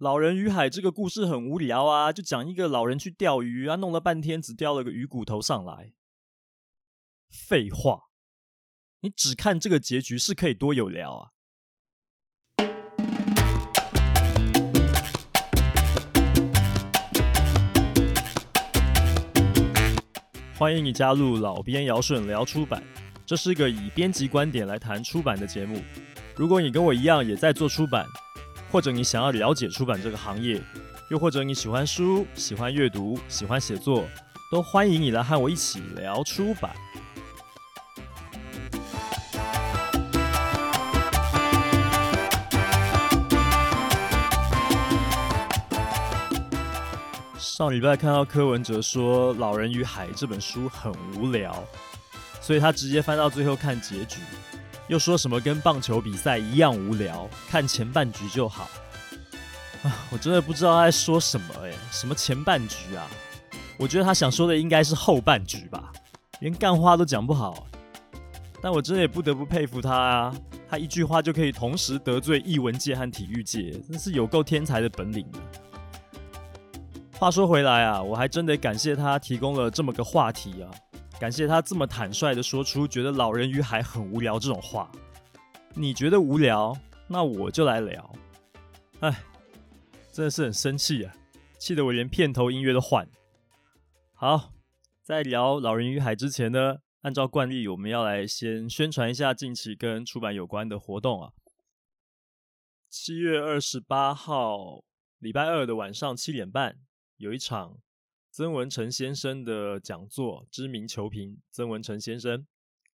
老人与海这个故事很无聊啊，就讲一个老人去钓鱼啊，弄了半天只钓了个鱼骨头上来。废话，你只看这个结局是可以多有聊啊！欢迎你加入老编尧舜聊出版，这是一个以编辑观点来谈出版的节目。如果你跟我一样也在做出版，或者你想要了解出版这个行业，又或者你喜欢书、喜欢阅读、喜欢写作，都欢迎你来和我一起聊出版。上礼拜看到柯文哲说《老人与海》这本书很无聊，所以他直接翻到最后看结局。又说什么跟棒球比赛一样无聊，看前半局就好。啊，我真的不知道他在说什么哎，什么前半局啊？我觉得他想说的应该是后半局吧，连干话都讲不好。但我真的也不得不佩服他啊，他一句话就可以同时得罪艺文界和体育界，真是有够天才的本领。话说回来啊，我还真得感谢他提供了这么个话题啊。感谢他这么坦率的说出觉得《老人与海》很无聊这种话。你觉得无聊，那我就来聊。哎，真的是很生气啊，气得我连片头音乐都换。好，在聊《老人与海》之前呢，按照惯例，我们要来先宣传一下近期跟出版有关的活动啊。七月二十八号，礼拜二的晚上七点半，有一场。曾文成先生的讲座，知名球评曾文成先生，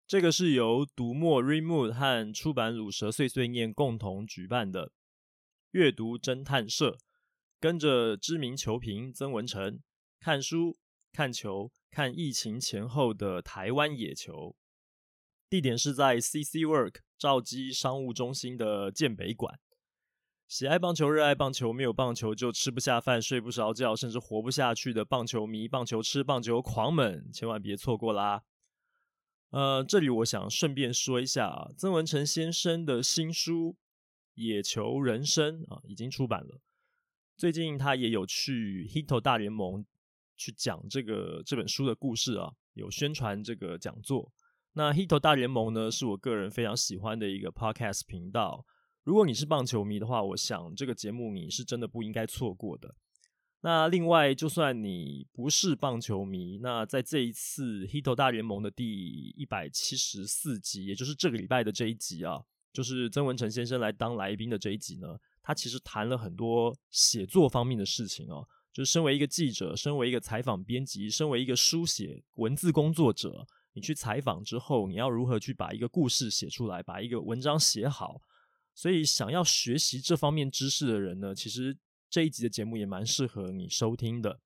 这个是由读墨 remo 和出版鲁蛇碎碎念共同举办的阅读侦探社，跟着知名球评曾文成看书、看球、看疫情前后的台湾野球。地点是在 CC Work 兆基商务中心的建北馆。喜爱棒球、热爱棒球，没有棒球就吃不下饭、睡不着觉，甚至活不下去的棒球迷、棒球痴、棒球狂们，千万别错过啦！呃，这里我想顺便说一下啊，曾文成先生的新书《野球人生》啊，已经出版了。最近他也有去 Hito 大联盟去讲这个这本书的故事啊，有宣传这个讲座。那 Hito 大联盟呢，是我个人非常喜欢的一个 Podcast 频道。如果你是棒球迷的话，我想这个节目你是真的不应该错过的。那另外，就算你不是棒球迷，那在这一次《Hit 大联盟》的第一百七十四集，也就是这个礼拜的这一集啊，就是曾文成先生来当来宾的这一集呢，他其实谈了很多写作方面的事情哦。就是身为一个记者，身为一个采访编辑，身为一个书写文字工作者，你去采访之后，你要如何去把一个故事写出来，把一个文章写好。所以，想要学习这方面知识的人呢，其实这一集的节目也蛮适合你收听的。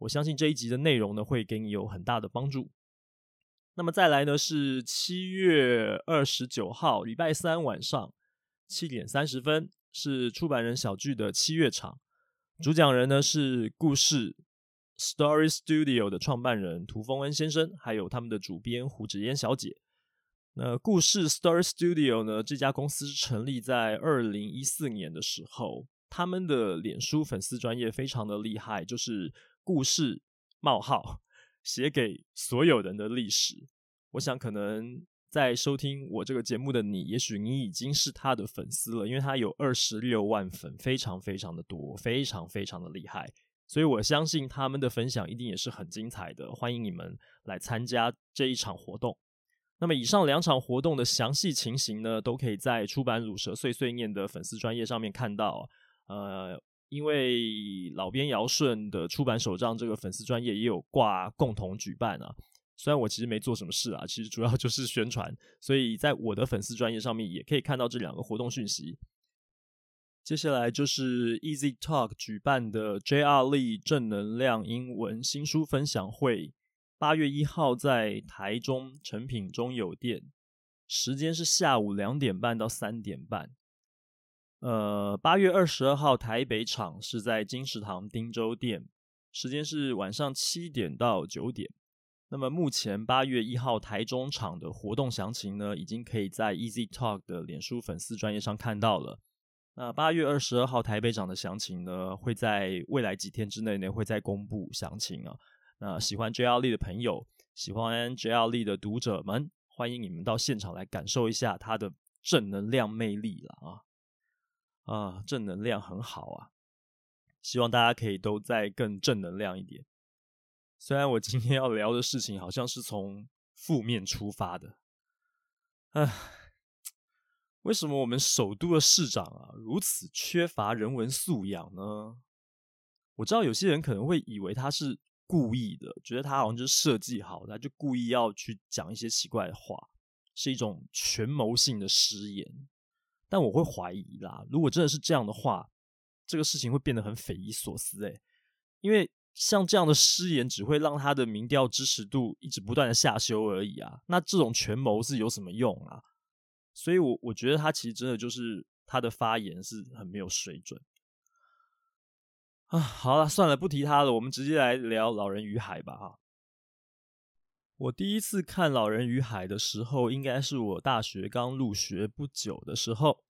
我相信这一集的内容呢，会给你有很大的帮助。那么再来呢，是七月二十九号，礼拜三晚上七点三十分，是出版人小聚的七月场。主讲人呢是故事 Story Studio 的创办人涂峰恩先生，还有他们的主编胡芷嫣小姐。那故事 Story Studio 呢？这家公司成立在二零一四年的时候，他们的脸书粉丝专业非常的厉害，就是故事冒号写给所有人的历史。我想可能在收听我这个节目的你，也许你已经是他的粉丝了，因为他有二十六万粉，非常非常的多，非常非常的厉害。所以我相信他们的分享一定也是很精彩的，欢迎你们来参加这一场活动。那么以上两场活动的详细情形呢，都可以在出版鲁蛇碎碎念的粉丝专页上面看到。呃，因为老编尧舜的出版手账这个粉丝专页也有挂共同举办啊。虽然我其实没做什么事啊，其实主要就是宣传，所以在我的粉丝专页上面也可以看到这两个活动讯息。接下来就是 Easy Talk 举办的 J.R. Lee 正能量英文新书分享会。八月一号在台中成品中友店，时间是下午两点半到三点半。呃，八月二十二号台北场是在金石堂汀州店，时间是晚上七点到九点。那么目前八月一号台中场的活动详情呢，已经可以在 Easy Talk 的脸书粉丝专业上看到了。那八月二十二号台北场的详情呢，会在未来几天之内呢，会再公布详情啊。那喜欢 JLE 的朋友，喜欢 JR Lee 的读者们，欢迎你们到现场来感受一下他的正能量魅力了啊！啊，正能量很好啊，希望大家可以都再更正能量一点。虽然我今天要聊的事情好像是从负面出发的，唉。为什么我们首都的市长啊如此缺乏人文素养呢？我知道有些人可能会以为他是故意的，觉得他好像就是设计好的，他就故意要去讲一些奇怪的话，是一种权谋性的失言。但我会怀疑啦，如果真的是这样的话，这个事情会变得很匪夷所思诶，因为像这样的失言只会让他的民调支持度一直不断的下修而已啊。那这种权谋是有什么用啊？所以，我我觉得他其实真的就是他的发言是很没有水准啊。好了，算了，不提他了，我们直接来聊《老人与海》吧。哈，我第一次看《老人与海》的时候，应该是我大学刚入学不久的时候。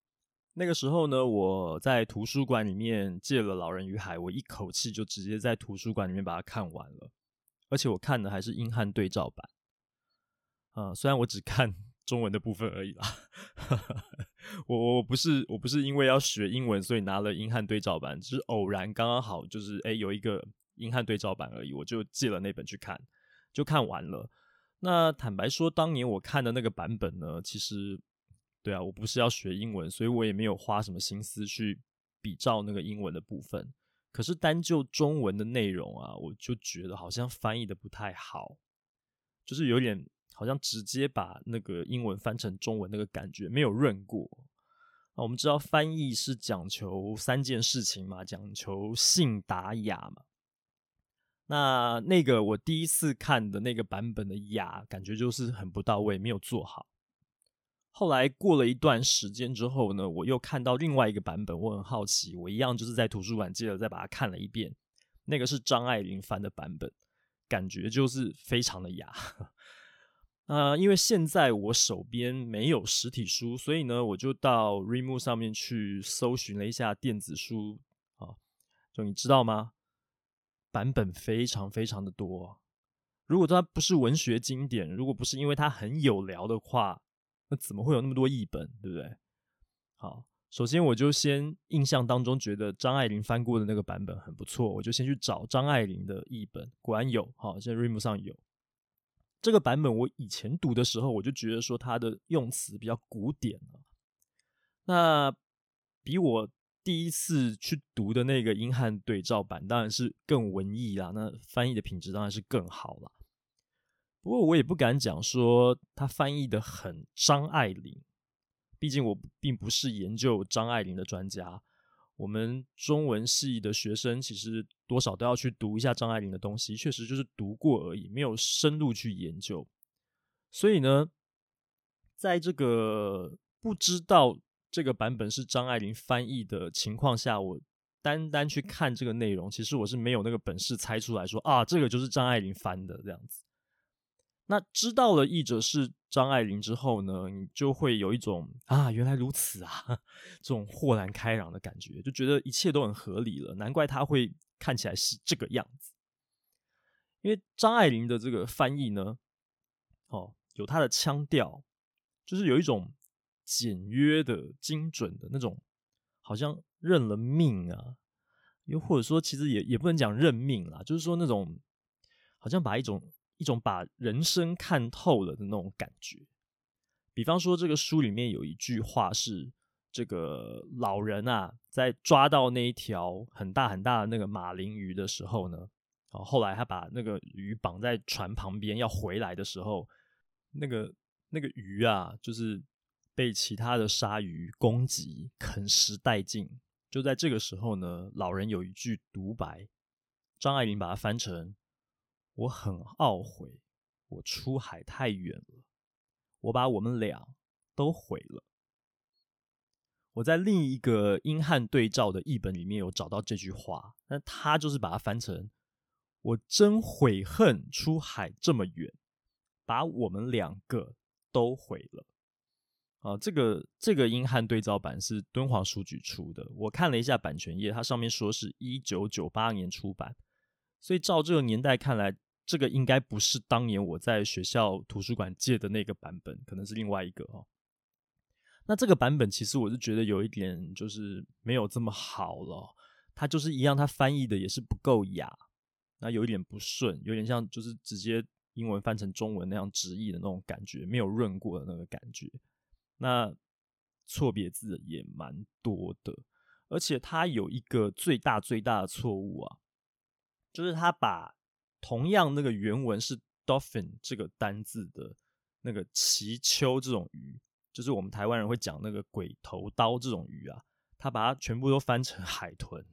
那个时候呢，我在图书馆里面借了《老人与海》，我一口气就直接在图书馆里面把它看完了，而且我看的还是英汉对照版。啊，虽然我只看。中文的部分而已啦，我我不是我不是因为要学英文，所以拿了英汉对照版，只是偶然刚刚好就是诶有一个英汉对照版而已，我就借了那本去看，就看完了。那坦白说，当年我看的那个版本呢，其实对啊，我不是要学英文，所以我也没有花什么心思去比照那个英文的部分。可是单就中文的内容啊，我就觉得好像翻译的不太好，就是有点。好像直接把那个英文翻成中文，那个感觉没有润过。啊，我们知道翻译是讲求三件事情嘛，讲求信达雅嘛。那那个我第一次看的那个版本的雅，感觉就是很不到位，没有做好。后来过了一段时间之后呢，我又看到另外一个版本，我很好奇，我一样就是在图书馆借了，再把它看了一遍。那个是张爱玲翻的版本，感觉就是非常的雅。啊、因为现在我手边没有实体书，所以呢，我就到 r e m o 上面去搜寻了一下电子书啊。就你知道吗？版本非常非常的多。如果它不是文学经典，如果不是因为它很有聊的话，那怎么会有那么多译本，对不对？好，首先我就先印象当中觉得张爱玲翻过的那个版本很不错，我就先去找张爱玲的译本，果然有，好，现在 Readmoo 上有。这个版本我以前读的时候，我就觉得说它的用词比较古典了。那比我第一次去读的那个英汉对照版当然是更文艺啦，那翻译的品质当然是更好了。不过我也不敢讲说他翻译的很张爱玲，毕竟我并不是研究张爱玲的专家。我们中文系的学生其实多少都要去读一下张爱玲的东西，确实就是读过而已，没有深入去研究。所以呢，在这个不知道这个版本是张爱玲翻译的情况下，我单单去看这个内容，其实我是没有那个本事猜出来说啊，这个就是张爱玲翻的这样子。那知道了译者是张爱玲之后呢，你就会有一种啊，原来如此啊，这种豁然开朗的感觉，就觉得一切都很合理了，难怪他会看起来是这个样子。因为张爱玲的这个翻译呢，哦，有她的腔调，就是有一种简约的、精准的那种，好像认了命啊，又或者说其实也也不能讲认命啦，就是说那种好像把一种。一种把人生看透了的那种感觉。比方说，这个书里面有一句话是：这个老人啊，在抓到那一条很大很大的那个马林鱼的时候呢，啊，后来他把那个鱼绑在船旁边要回来的时候，那个那个鱼啊，就是被其他的鲨鱼攻击啃食殆尽。就在这个时候呢，老人有一句独白，张爱玲把它翻成。我很懊悔，我出海太远了，我把我们俩都毁了。我在另一个英汉对照的译本里面有找到这句话，那他就是把它翻成：我真悔恨出海这么远，把我们两个都毁了。啊，这个这个英汉对照版是敦煌书局出的，我看了一下版权页，它上面说是一九九八年出版，所以照这个年代看来，这个应该不是当年我在学校图书馆借的那个版本，可能是另外一个哦。那这个版本其实我是觉得有一点就是没有这么好了，它就是一样，它翻译的也是不够雅，那有一点不顺，有点像就是直接英文翻成中文那样直译的那种感觉，没有润过的那个感觉。那错别字也蛮多的，而且它有一个最大最大的错误啊，就是它把。同样，那个原文是 dolphin 这个单字的那个鳍鳅这种鱼，就是我们台湾人会讲那个鬼头刀这种鱼啊，他把它全部都翻成 海豚，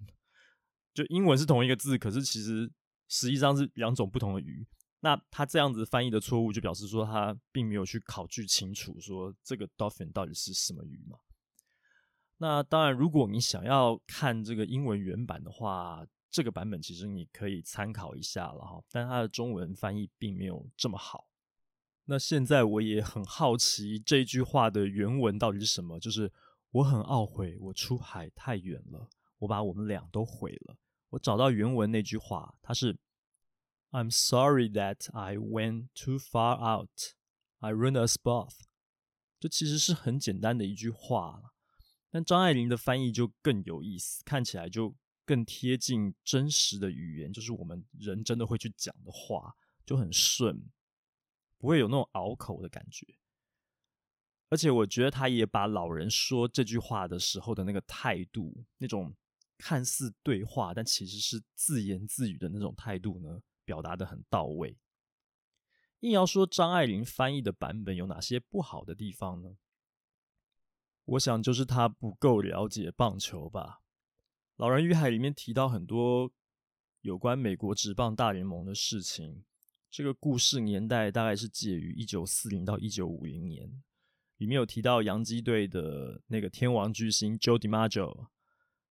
就英文是同一个字，可是其实实际上是两种不同的鱼。那他这样子翻译的错误，就表示说他并没有去考据清楚，说这个 dolphin 到底是什么鱼嘛。那当然，如果你想要看这个英文原版的话，这个版本其实你可以参考一下了哈，但它的中文翻译并没有这么好。那现在我也很好奇这句话的原文到底是什么，就是我很懊悔我出海太远了，我把我们俩都毁了。我找到原文那句话，它是 I'm sorry that I went too far out, I ruined us both。这其实是很简单的一句话，但张爱玲的翻译就更有意思，看起来就。更贴近真实的语言，就是我们人真的会去讲的话，就很顺，不会有那种拗口的感觉。而且我觉得他也把老人说这句话的时候的那个态度，那种看似对话，但其实是自言自语的那种态度呢，表达的很到位。硬要说张爱玲翻译的版本有哪些不好的地方呢？我想就是他不够了解棒球吧。《老人与海》里面提到很多有关美国职棒大联盟的事情。这个故事年代大概是介于一九四零到一九五零年。里面有提到洋基队的那个天王巨星 Joe DiMaggio，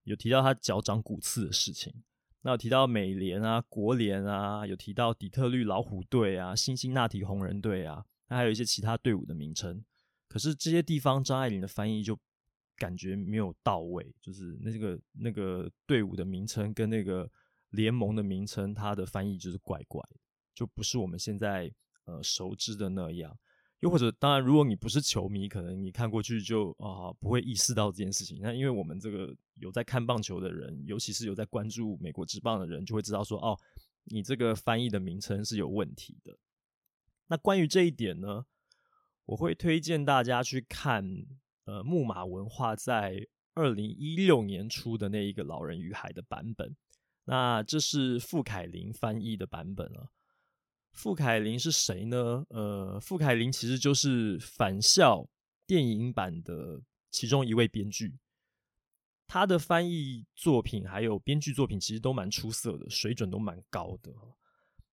有提到他脚长骨刺的事情。那有提到美联啊、国联啊，有提到底特律老虎队啊、辛辛那提红人队啊，那还有一些其他队伍的名称。可是这些地方张爱玲的翻译就。感觉没有到位，就是那个那个队伍的名称跟那个联盟的名称，它的翻译就是怪怪，就不是我们现在呃熟知的那样。又或者，当然，如果你不是球迷，可能你看过去就啊、不会意识到这件事情。那因为我们这个有在看棒球的人，尤其是有在关注美国职棒的人，就会知道说哦，你这个翻译的名称是有问题的。那关于这一点呢，我会推荐大家去看。呃，木马文化在二零一六年出的那一个《老人与海》的版本，那这是傅凯林翻译的版本啊。傅凯林是谁呢？呃，傅凯林其实就是《返校》电影版的其中一位编剧，他的翻译作品还有编剧作品其实都蛮出色的，水准都蛮高的。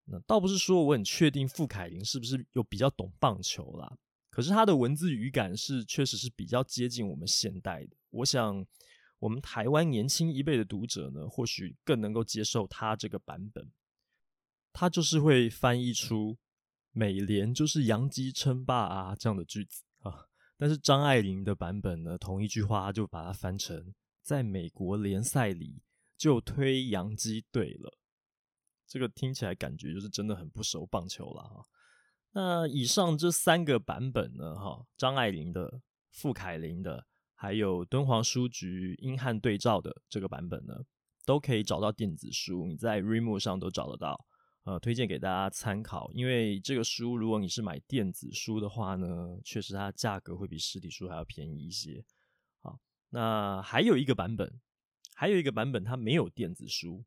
那倒不是说我很确定傅凯林是不是又比较懂棒球啦。可是他的文字语感是确实是比较接近我们现代的。我想，我们台湾年轻一辈的读者呢，或许更能够接受他这个版本。他就是会翻译出“美联就是洋基称霸啊”这样的句子啊。但是张爱玲的版本呢，同一句话就把它翻成“在美国联赛里就推洋基队了”。这个听起来感觉就是真的很不熟棒球了啊。那以上这三个版本呢，哈，张爱玲的、傅凯林的，还有敦煌书局英汉对照的这个版本呢，都可以找到电子书，你在 r e m o 上都找得到，呃，推荐给大家参考。因为这个书，如果你是买电子书的话呢，确实它价格会比实体书还要便宜一些。好，那还有一个版本，还有一个版本它没有电子书，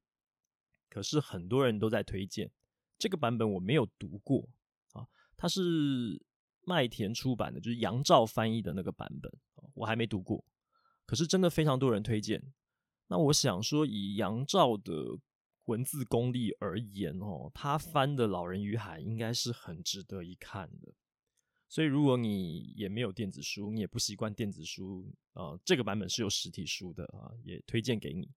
可是很多人都在推荐这个版本，我没有读过。它是麦田出版的，就是杨照翻译的那个版本，我还没读过，可是真的非常多人推荐。那我想说，以杨照的文字功力而言，哦，他翻的《老人与海》应该是很值得一看的。所以，如果你也没有电子书，你也不习惯电子书，呃，这个版本是有实体书的啊，也推荐给你。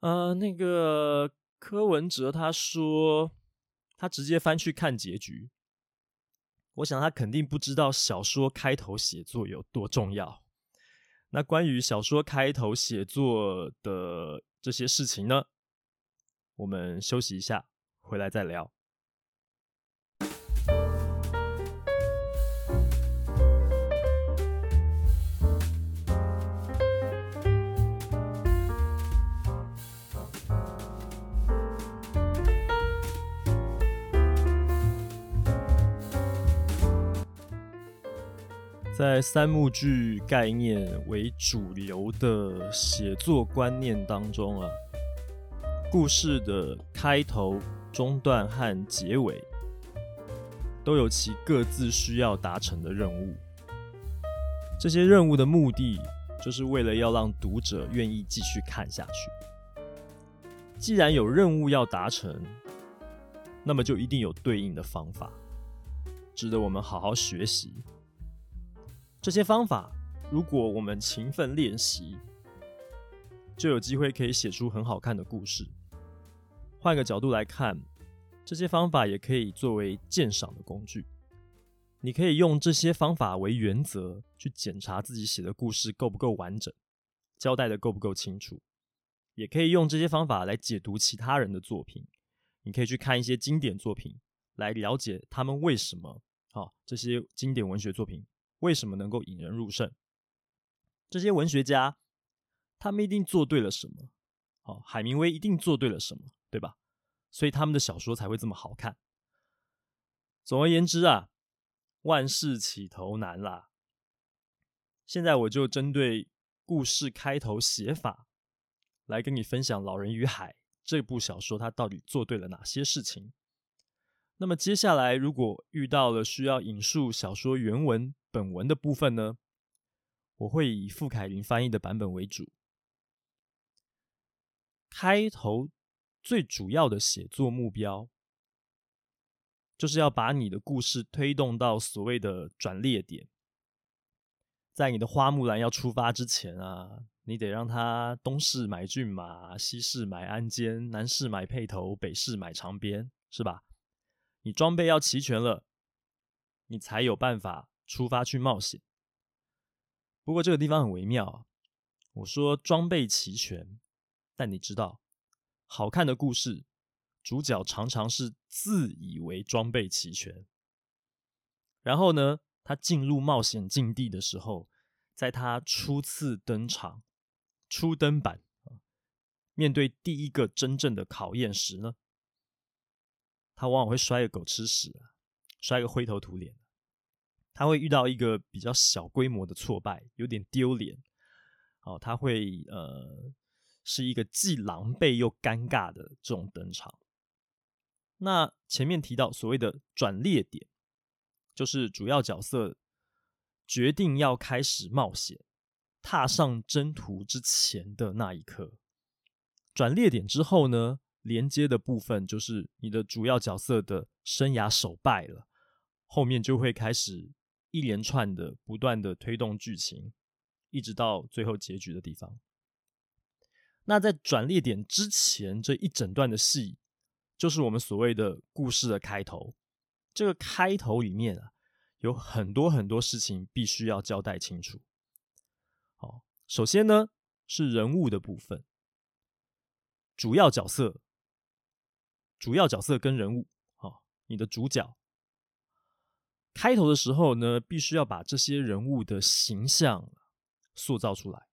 呃，那个柯文哲他说。他直接翻去看结局，我想他肯定不知道小说开头写作有多重要。那关于小说开头写作的这些事情呢，我们休息一下，回来再聊。在三幕剧概念为主流的写作观念当中啊，故事的开头、中段和结尾都有其各自需要达成的任务。这些任务的目的，就是为了要让读者愿意继续看下去。既然有任务要达成，那么就一定有对应的方法，值得我们好好学习。这些方法，如果我们勤奋练习，就有机会可以写出很好看的故事。换个角度来看，这些方法也可以作为鉴赏的工具。你可以用这些方法为原则去检查自己写的故事够不够完整，交代的够不够清楚。也可以用这些方法来解读其他人的作品。你可以去看一些经典作品，来了解他们为什么啊，这些经典文学作品。为什么能够引人入胜？这些文学家，他们一定做对了什么？哦，海明威一定做对了什么，对吧？所以他们的小说才会这么好看。总而言之啊，万事起头难啦。现在我就针对故事开头写法，来跟你分享《老人与海》这部小说，它到底做对了哪些事情。那么接下来，如果遇到了需要引述小说原文本文的部分呢，我会以傅凯林翻译的版本为主。开头最主要的写作目标，就是要把你的故事推动到所谓的转捩点。在你的花木兰要出发之前啊，你得让他东市买骏马，西市买鞍鞯，南市买辔头，北市买长鞭，是吧？你装备要齐全了，你才有办法出发去冒险。不过这个地方很微妙啊，我说装备齐全，但你知道，好看的故事主角常常是自以为装备齐全，然后呢，他进入冒险境地的时候，在他初次登场、初登版，面对第一个真正的考验时呢，他往往会摔个狗吃屎，摔个灰头土脸。他会遇到一个比较小规模的挫败，有点丢脸。哦，他会呃，是一个既狼狈又尴尬的这种登场。那前面提到所谓的转捩点，就是主要角色决定要开始冒险、踏上征途之前的那一刻。转捩点之后呢，连接的部分就是你的主要角色的生涯首败了，后面就会开始一连串的不断的推动剧情，一直到最后结局的地方。那在转捩点之前这一整段的戏，就是我们所谓的故事的开头。这个开头里面啊，有很多很多事情必须要交代清楚。好，首先呢是人物的部分，主要角色。主要角色跟人物，好，你的主角开头的时候呢，必须要把这些人物的形象塑造出来。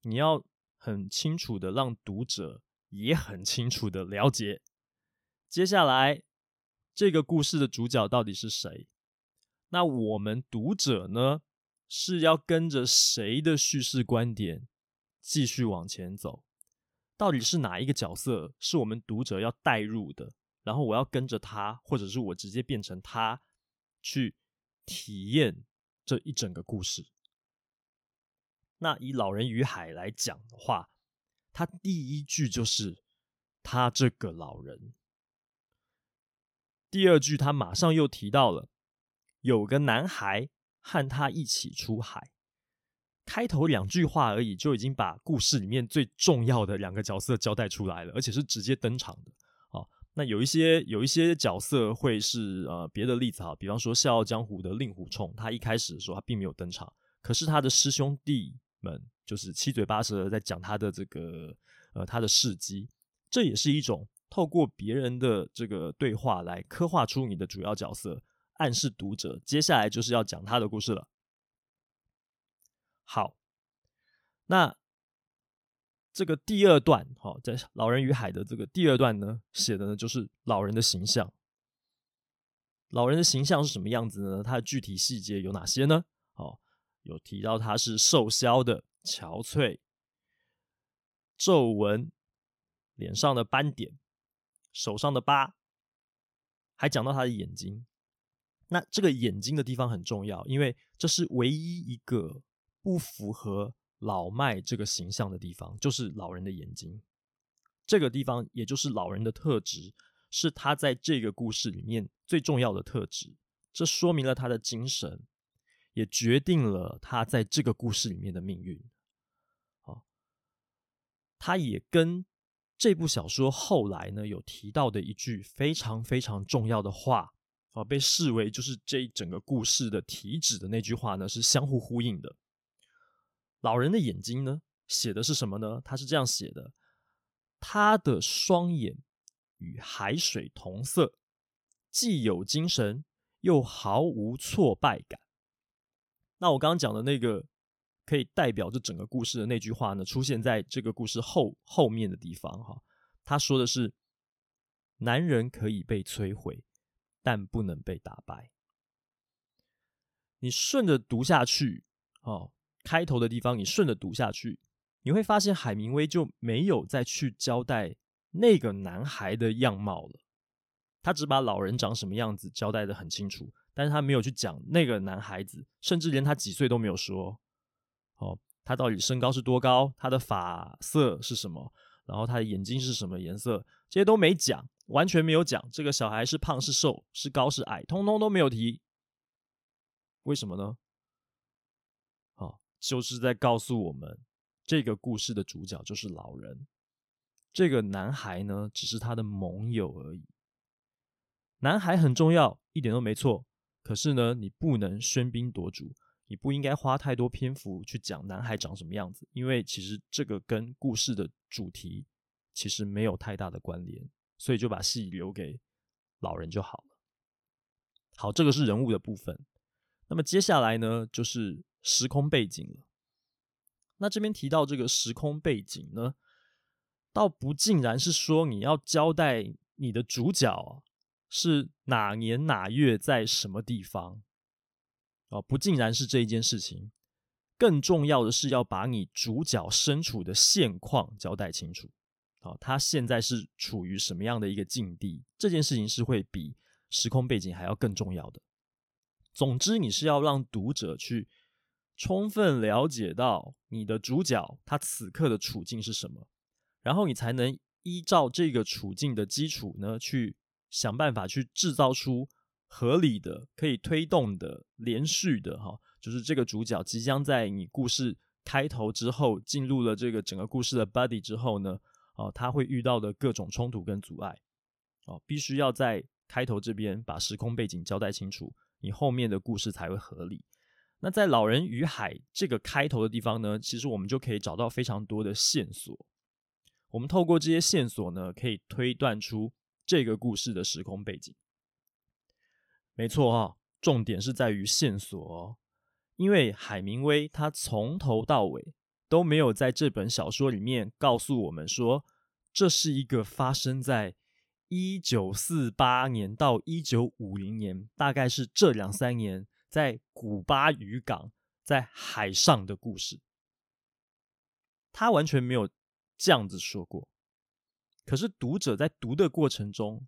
你要很清楚的让读者也很清楚的了解，接下来这个故事的主角到底是谁？那我们读者呢，是要跟着谁的叙事观点继续往前走？到底是哪一个角色是我们读者要带入的？然后我要跟着他，或者是我直接变成他去体验这一整个故事。那以《老人与海》来讲的话，他第一句就是他这个老人，第二句他马上又提到了有个男孩和他一起出海。开头两句话而已，就已经把故事里面最重要的两个角色交代出来了，而且是直接登场的。哦，那有一些有一些角色会是呃别的例子哈，比方说《笑傲江湖》的令狐冲，他一开始的时候他并没有登场，可是他的师兄弟们就是七嘴八舌在讲他的这个呃他的事迹，这也是一种透过别人的这个对话来刻画出你的主要角色，暗示读者接下来就是要讲他的故事了。好，那。这个第二段，哦，在《老人与海》的这个第二段呢，写的呢就是老人的形象。老人的形象是什么样子呢？他的具体细节有哪些呢？哦，有提到他是瘦削的、憔悴、皱纹、脸上的斑点、手上的疤，还讲到他的眼睛。那这个眼睛的地方很重要，因为这是唯一一个不符合。老迈这个形象的地方，就是老人的眼睛。这个地方，也就是老人的特质，是他在这个故事里面最重要的特质。这说明了他的精神，也决定了他在这个故事里面的命运。好，他也跟这部小说后来呢有提到的一句非常非常重要的话，啊，被视为就是这一整个故事的题旨的那句话呢，是相互呼应的。老人的眼睛呢，写的是什么呢？他是这样写的：他的双眼与海水同色，既有精神，又毫无挫败感。那我刚刚讲的那个可以代表这整个故事的那句话呢，出现在这个故事后后面的地方哈。他说的是：男人可以被摧毁，但不能被打败。你顺着读下去，哦。开头的地方，你顺着读下去，你会发现海明威就没有再去交代那个男孩的样貌了。他只把老人长什么样子交代的很清楚，但是他没有去讲那个男孩子，甚至连他几岁都没有说。哦，他到底身高是多高？他的发色是什么？然后他的眼睛是什么颜色？这些都没讲，完全没有讲。这个小孩是胖是瘦，是高是矮，通通都没有提。为什么呢？就是在告诉我们，这个故事的主角就是老人。这个男孩呢，只是他的盟友而已。男孩很重要，一点都没错。可是呢，你不能喧宾夺主，你不应该花太多篇幅去讲男孩长什么样子，因为其实这个跟故事的主题其实没有太大的关联，所以就把戏留给老人就好了。好，这个是人物的部分。那么接下来呢，就是。时空背景了，那这边提到这个时空背景呢，倒不尽然是说你要交代你的主角是哪年哪月在什么地方，啊，不尽然是这一件事情，更重要的是要把你主角身处的现况交代清楚，哦，他现在是处于什么样的一个境地，这件事情是会比时空背景还要更重要的。总之，你是要让读者去。充分了解到你的主角他此刻的处境是什么，然后你才能依照这个处境的基础呢，去想办法去制造出合理的、可以推动的、连续的哈，就是这个主角即将在你故事开头之后进入了这个整个故事的 body 之后呢，哦，他会遇到的各种冲突跟阻碍，哦，必须要在开头这边把时空背景交代清楚，你后面的故事才会合理。那在《老人与海》这个开头的地方呢，其实我们就可以找到非常多的线索。我们透过这些线索呢，可以推断出这个故事的时空背景。没错啊，重点是在于线索哦。因为海明威他从头到尾都没有在这本小说里面告诉我们说，这是一个发生在一九四八年到一九五零年，大概是这两三年。在古巴渔港，在海上的故事，他完全没有这样子说过。可是读者在读的过程中，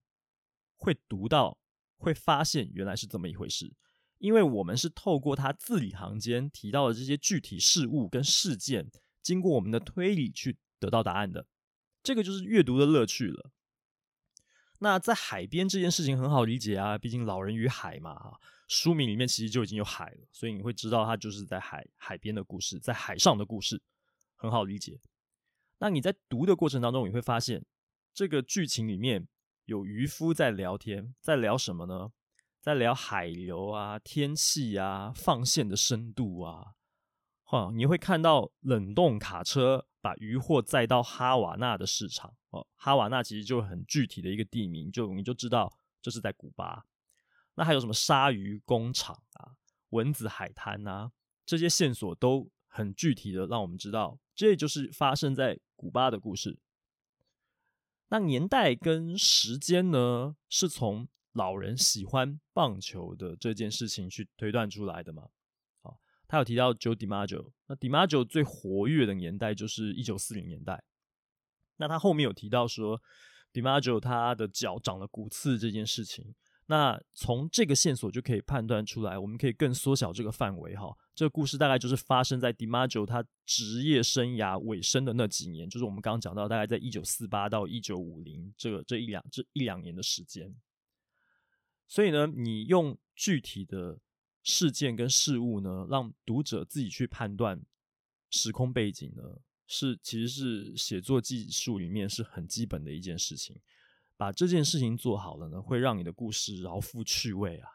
会读到，会发现原来是这么一回事。因为我们是透过他字里行间提到的这些具体事物跟事件，经过我们的推理去得到答案的。这个就是阅读的乐趣了。那在海边这件事情很好理解啊，毕竟老人与海嘛。书名里面其实就已经有海了，所以你会知道它就是在海海边的故事，在海上的故事，很好理解。那你在读的过程当中，你会发现这个剧情里面有渔夫在聊天，在聊什么呢？在聊海流啊、天气啊、放线的深度啊。哈，你会看到冷冻卡车把渔货载到哈瓦那的市场。哦，哈瓦那其实就很具体的一个地名，就你就知道这是在古巴。那还有什么鲨鱼工厂啊、蚊子海滩啊，这些线索都很具体的让我们知道，这就是发生在古巴的故事。那年代跟时间呢，是从老人喜欢棒球的这件事情去推断出来的嘛？好，他有提到 Joe DiMaggio，那 DiMaggio 最活跃的年代就是一九四零年代。那他后面有提到说，DiMaggio 他的脚长了骨刺这件事情。那从这个线索就可以判断出来，我们可以更缩小这个范围哈。这个故事大概就是发生在 DiMaggio 他职业生涯尾声的那几年，就是我们刚刚讲到，大概在一九四八到一九五零这个这一两这一两年的时间。所以呢，你用具体的事件跟事物呢，让读者自己去判断时空背景呢，是其实是写作技术里面是很基本的一件事情。把这件事情做好了呢，会让你的故事饶富趣味啊！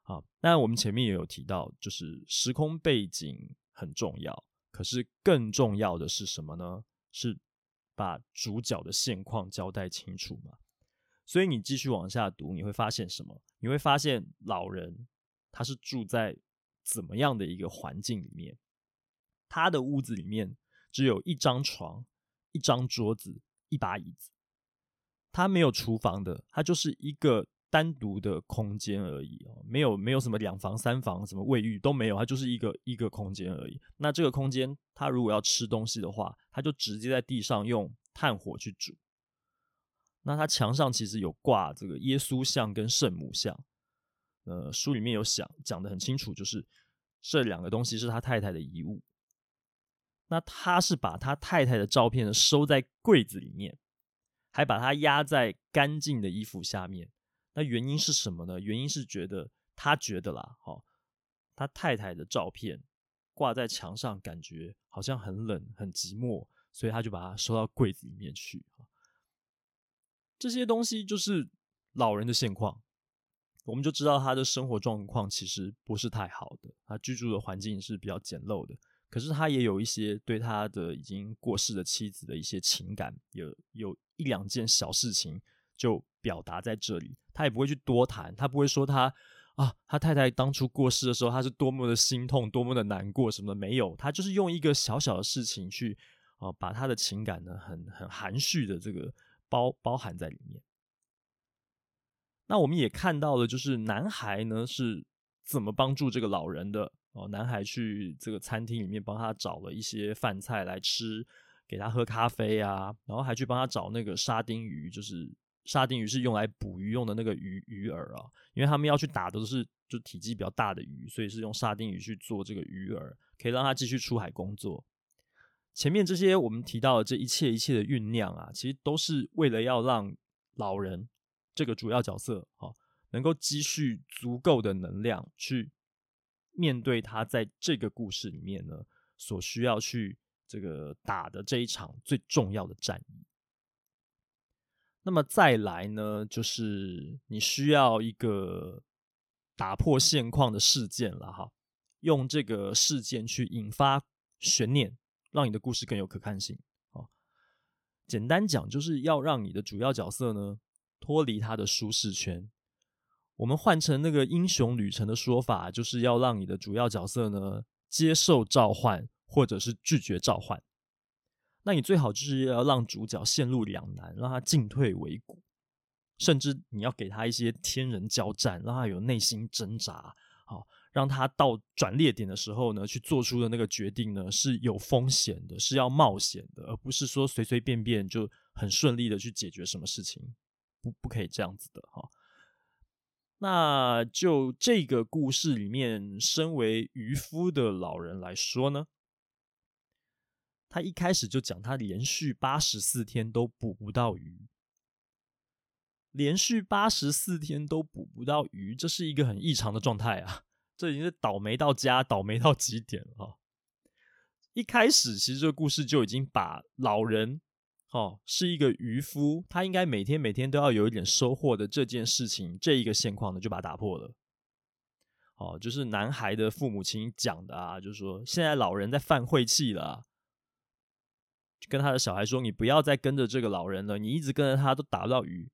好，那我们前面也有提到，就是时空背景很重要，可是更重要的是什么呢？是把主角的现况交代清楚嘛。所以你继续往下读，你会发现什么？你会发现老人他是住在怎么样的一个环境里面？他的屋子里面只有一张床、一张桌子、一把椅子。它没有厨房的，它就是一个单独的空间而已哦，没有没有什么两房三房，什么卫浴都没有，它就是一个一个空间而已。那这个空间，它如果要吃东西的话，它就直接在地上用炭火去煮。那它墙上其实有挂这个耶稣像跟圣母像，呃，书里面有讲讲的很清楚，就是这两个东西是他太太的遗物。那他是把他太太的照片收在柜子里面。还把它压在干净的衣服下面，那原因是什么呢？原因是觉得他觉得啦，哦，他太太的照片挂在墙上，感觉好像很冷、很寂寞，所以他就把它收到柜子里面去。这些东西就是老人的现况，我们就知道他的生活状况其实不是太好的，他居住的环境是比较简陋的。可是他也有一些对他的已经过世的妻子的一些情感，有有一两件小事情就表达在这里。他也不会去多谈，他不会说他啊，他太太当初过世的时候，他是多么的心痛，多么的难过什么的，没有。他就是用一个小小的事情去啊，把他的情感呢，很很含蓄的这个包包含在里面。那我们也看到了，就是男孩呢是怎么帮助这个老人的。哦，男孩去这个餐厅里面帮他找了一些饭菜来吃，给他喝咖啡啊，然后还去帮他找那个沙丁鱼，就是沙丁鱼是用来捕鱼用的那个鱼鱼饵啊，因为他们要去打的都是就体积比较大的鱼，所以是用沙丁鱼去做这个鱼饵，可以让他继续出海工作。前面这些我们提到的这一切一切的酝酿啊，其实都是为了要让老人这个主要角色啊，能够积蓄足够的能量去。面对他在这个故事里面呢，所需要去这个打的这一场最重要的战役。那么再来呢，就是你需要一个打破现况的事件了哈，用这个事件去引发悬念，让你的故事更有可看性。哦，简单讲，就是要让你的主要角色呢脱离他的舒适圈。我们换成那个英雄旅程的说法，就是要让你的主要角色呢接受召唤，或者是拒绝召唤。那你最好就是要让主角陷入两难，让他进退维谷，甚至你要给他一些天人交战，让他有内心挣扎，好，让他到转捩点的时候呢，去做出的那个决定呢是有风险的，是要冒险的，而不是说随随便便就很顺利的去解决什么事情，不不可以这样子的哈。那就这个故事里面，身为渔夫的老人来说呢，他一开始就讲他连续八十四天都捕不到鱼，连续八十四天都捕不到鱼，这是一个很异常的状态啊！这已经是倒霉到家，倒霉到极点了哈。一开始其实这个故事就已经把老人哦，是一个渔夫，他应该每天每天都要有一点收获的这件事情，这一个现况呢，就把它打破了。哦，就是男孩的父母亲讲的啊，就是说现在老人在犯晦气了，跟他的小孩说，你不要再跟着这个老人了，你一直跟着他都打不到鱼。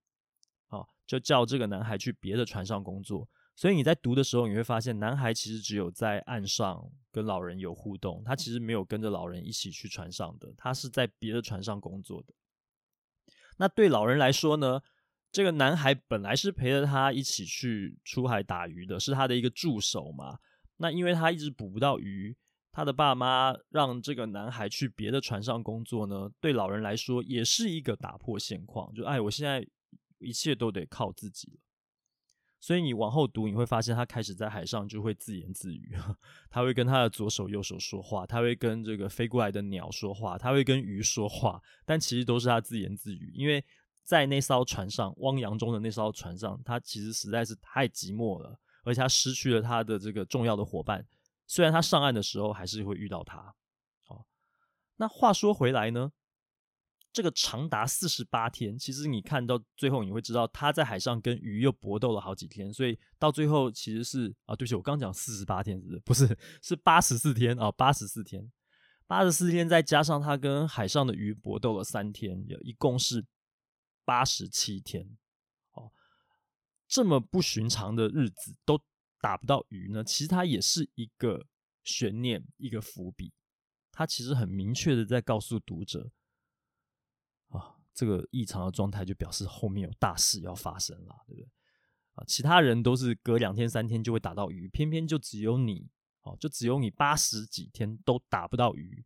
哦，就叫这个男孩去别的船上工作。所以你在读的时候，你会发现男孩其实只有在岸上跟老人有互动，他其实没有跟着老人一起去船上的，他是在别的船上工作的。那对老人来说呢？这个男孩本来是陪着他一起去出海打鱼的，是他的一个助手嘛。那因为他一直捕不到鱼，他的爸妈让这个男孩去别的船上工作呢，对老人来说也是一个打破现况，就哎，我现在一切都得靠自己了。所以你往后读，你会发现他开始在海上就会自言自语，他会跟他的左手右手说话，他会跟这个飞过来的鸟说话，他会跟鱼说话，但其实都是他自言自语，因为。在那艘船上，汪洋中的那艘船上，他其实实在是太寂寞了，而且他失去了他的这个重要的伙伴。虽然他上岸的时候还是会遇到他。哦，那话说回来呢，这个长达四十八天，其实你看到最后，你会知道他在海上跟鱼又搏斗了好几天，所以到最后其实是啊，对不起，我刚讲四十八天是不是？不是，是八十四天啊，八十四天，八十四天再加上他跟海上的鱼搏斗了三天，有一共是。八十七天，哦，这么不寻常的日子都打不到鱼呢？其实它也是一个悬念，一个伏笔。它其实很明确的在告诉读者，啊，这个异常的状态就表示后面有大事要发生了，对不对？啊，其他人都是隔两天三天就会打到鱼，偏偏就只有你，哦，就只有你八十几天都打不到鱼。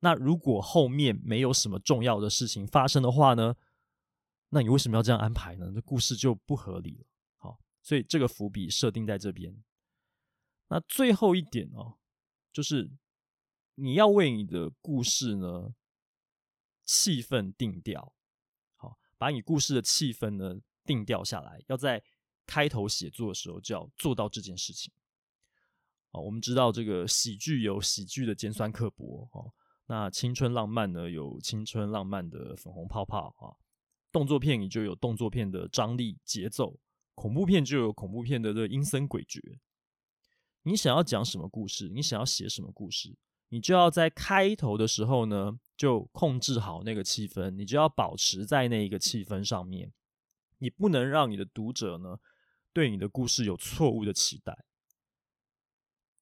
那如果后面没有什么重要的事情发生的话呢？那你为什么要这样安排呢？这故事就不合理了。所以这个伏笔设定在这边。那最后一点哦，就是你要为你的故事呢气氛定调，好，把你故事的气氛呢定调下来，要在开头写作的时候就要做到这件事情。好，我们知道这个喜剧有喜剧的尖酸刻薄，哦，那青春浪漫呢有青春浪漫的粉红泡泡啊。动作片你就有动作片的张力节奏，恐怖片就有恐怖片的这阴森诡谲。你想要讲什么故事，你想要写什么故事，你就要在开头的时候呢，就控制好那个气氛，你就要保持在那一个气氛上面，你不能让你的读者呢对你的故事有错误的期待。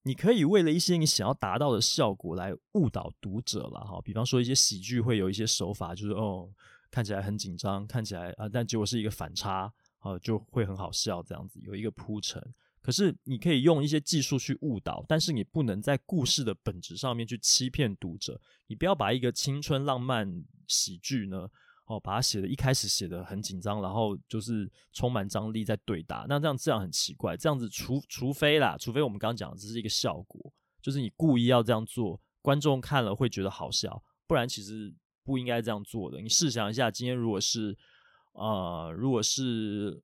你可以为了一些你想要达到的效果来误导读者了哈，比方说一些喜剧会有一些手法，就是哦。看起来很紧张，看起来啊，但结果是一个反差呃，就会很好笑这样子，有一个铺陈。可是你可以用一些技术去误导，但是你不能在故事的本质上面去欺骗读者。你不要把一个青春浪漫喜剧呢，哦，把它写的一开始写的很紧张，然后就是充满张力在对打，那这样这样很奇怪。这样子除除非啦，除非我们刚刚讲的只是一个效果，就是你故意要这样做，观众看了会觉得好笑，不然其实。不应该这样做的。你试想一下，今天如果是，呃，如果是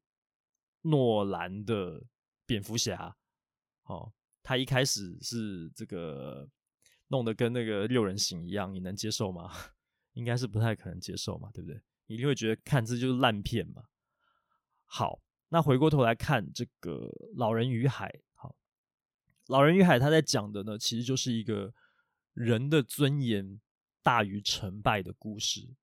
诺兰的蝙蝠侠，哦，他一开始是这个弄得跟那个六人行一样，你能接受吗？应该是不太可能接受嘛，对不对？你一定会觉得看这就是烂片嘛。好，那回过头来看这个《老人与海》，好，《老人与海》他在讲的呢，其实就是一个人的尊严。大于成败的故事。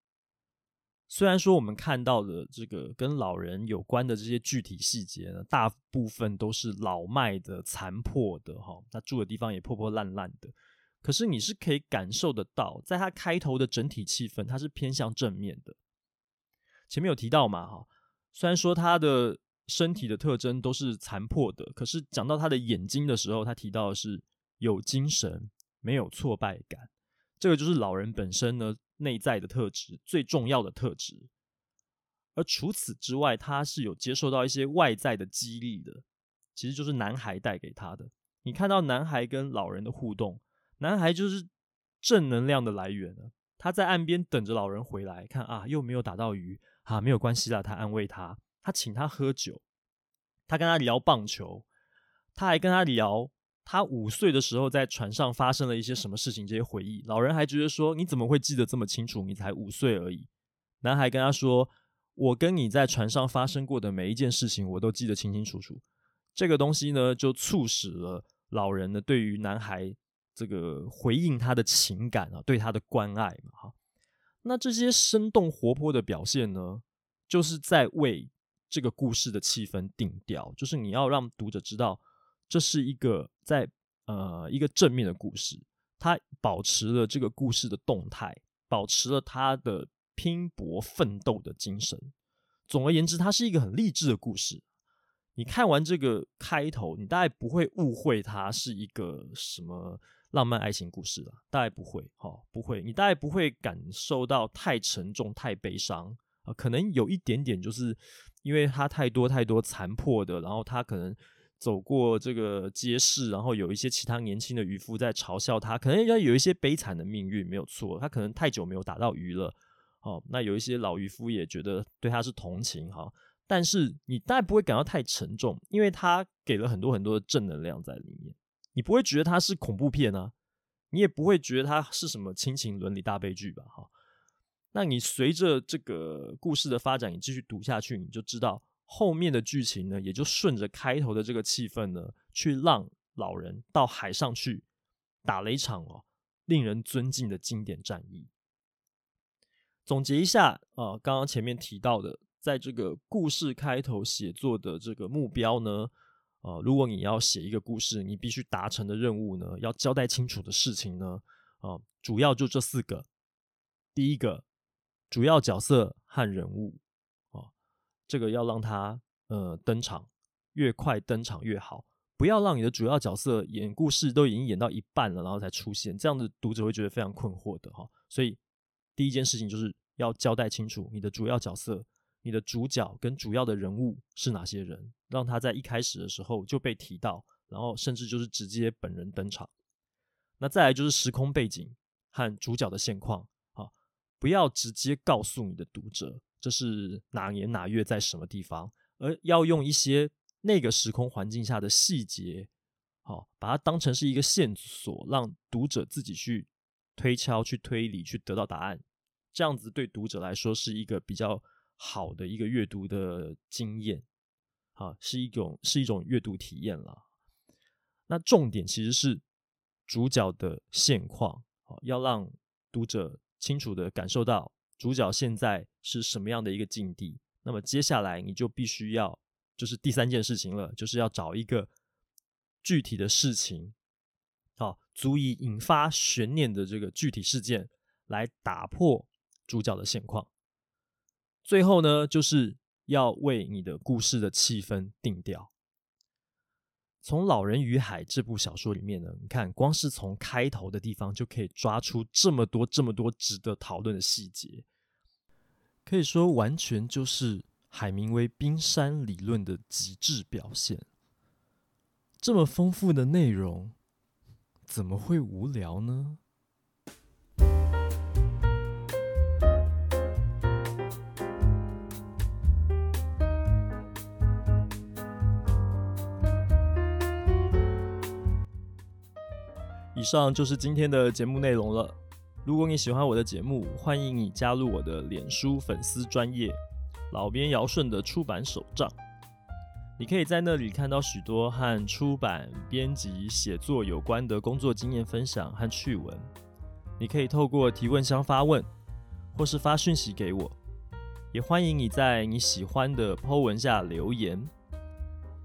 虽然说我们看到的这个跟老人有关的这些具体细节呢，大部分都是老迈的、残破的，哈，他住的地方也破破烂烂的。可是你是可以感受得到，在他开头的整体气氛，他是偏向正面的。前面有提到嘛，哈，虽然说他的身体的特征都是残破的，可是讲到他的眼睛的时候，他提到的是有精神，没有挫败感。这个就是老人本身呢，内在的特质，最重要的特质。而除此之外，他是有接受到一些外在的激励的，其实就是男孩带给他的。你看到男孩跟老人的互动，男孩就是正能量的来源了。他在岸边等着老人回来，看啊，又没有打到鱼，啊，没有关系啦。他安慰他，他请他喝酒，他跟他聊棒球，他还跟他聊他五岁的时候在船上发生了一些什么事情，这些回忆，老人还觉得说：“你怎么会记得这么清楚？你才五岁而已。”男孩跟他说：“我跟你在船上发生过的每一件事情，我都记得清清楚楚。”这个东西呢，就促使了老人呢对于男孩这个回应他的情感啊，对他的关爱嘛，哈。那这些生动活泼的表现呢，就是在为这个故事的气氛定调，就是你要让读者知道，这是一个在呃一个正面的故事，它保持了这个故事的动态，保持了它的拼搏奋斗的精神。总而言之，它是一个很励志的故事。你看完这个开头，你大概不会误会它是一个什么浪漫爱情故事了，大概不会，哈，不会，你大概不会感受到太沉重、太悲伤啊、可能有一点点，就是因为它太多太多残破的，然后它可能走过这个街市，然后有一些其他年轻的渔夫在嘲笑他，可能要有一些悲惨的命运，没有错，他可能太久没有打到鱼了。哦，那有一些老渔夫也觉得对他是同情哈，但是你大概不会感到太沉重，因为他给了很多很多的正能量在里面，你不会觉得他是恐怖片啊，你也不会觉得他是什么亲情伦理大悲剧吧哈。那你随着这个故事的发展，你继续读下去，你就知道后面的剧情呢，也就顺着开头的这个气氛呢，去让老人到海上去打了一场哦令人尊敬的经典战役。总结一下啊，刚刚前面提到的，在这个故事开头写作的这个目标呢，啊，如果你要写一个故事，你必须达成的任务呢，要交代清楚的事情呢，啊，主要就这四个。第一个，主要角色和人物，这个要让他呃登场，越快登场越好，不要让你的主要角色演故事都已经演到一半了，然后才出现，这样的读者会觉得非常困惑的哈，所以。第一件事情就是要交代清楚你的主要角色、你的主角跟主要的人物是哪些人，让他在一开始的时候就被提到，然后甚至就是直接本人登场。那再来就是时空背景和主角的现况啊，不要直接告诉你的读者这是哪年哪月在什么地方，而要用一些那个时空环境下的细节，好，把它当成是一个线索，让读者自己去。推敲、去推理、去得到答案，这样子对读者来说是一个比较好的一个阅读的经验，啊，是一种是一种阅读体验了。那重点其实是主角的现况，啊，要让读者清楚的感受到主角现在是什么样的一个境地。那么接下来你就必须要，就是第三件事情了，就是要找一个具体的事情。好，足以引发悬念的这个具体事件，来打破主角的现况。最后呢，就是要为你的故事的气氛定调。从《老人与海》这部小说里面呢，你看，光是从开头的地方就可以抓出这么多、这么多值得讨论的细节，可以说完全就是海明威冰山理论的极致表现。这么丰富的内容。怎么会无聊呢？以上就是今天的节目内容了。如果你喜欢我的节目，欢迎你加入我的脸书粉丝专页“老编尧舜”的出版手账。你可以在那里看到许多和出版、编辑、写作有关的工作经验分享和趣闻。你可以透过提问箱发问，或是发讯息给我。也欢迎你在你喜欢的 Po 文下留言。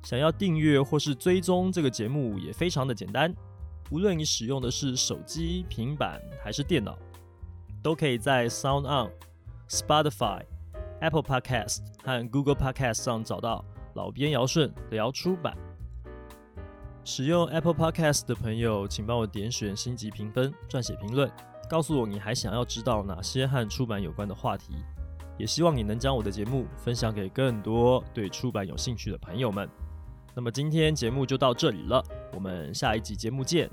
想要订阅或是追踪这个节目也非常的简单。无论你使用的是手机、平板还是电脑，都可以在 Sound On、Spotify、Apple Podcast 和 Google Podcast 上找到。老编尧舜聊出版，使用 Apple Podcast 的朋友，请帮我点选星级评分，撰写评论，告诉我你还想要知道哪些和出版有关的话题。也希望你能将我的节目分享给更多对出版有兴趣的朋友们。那么今天节目就到这里了，我们下一集节目见。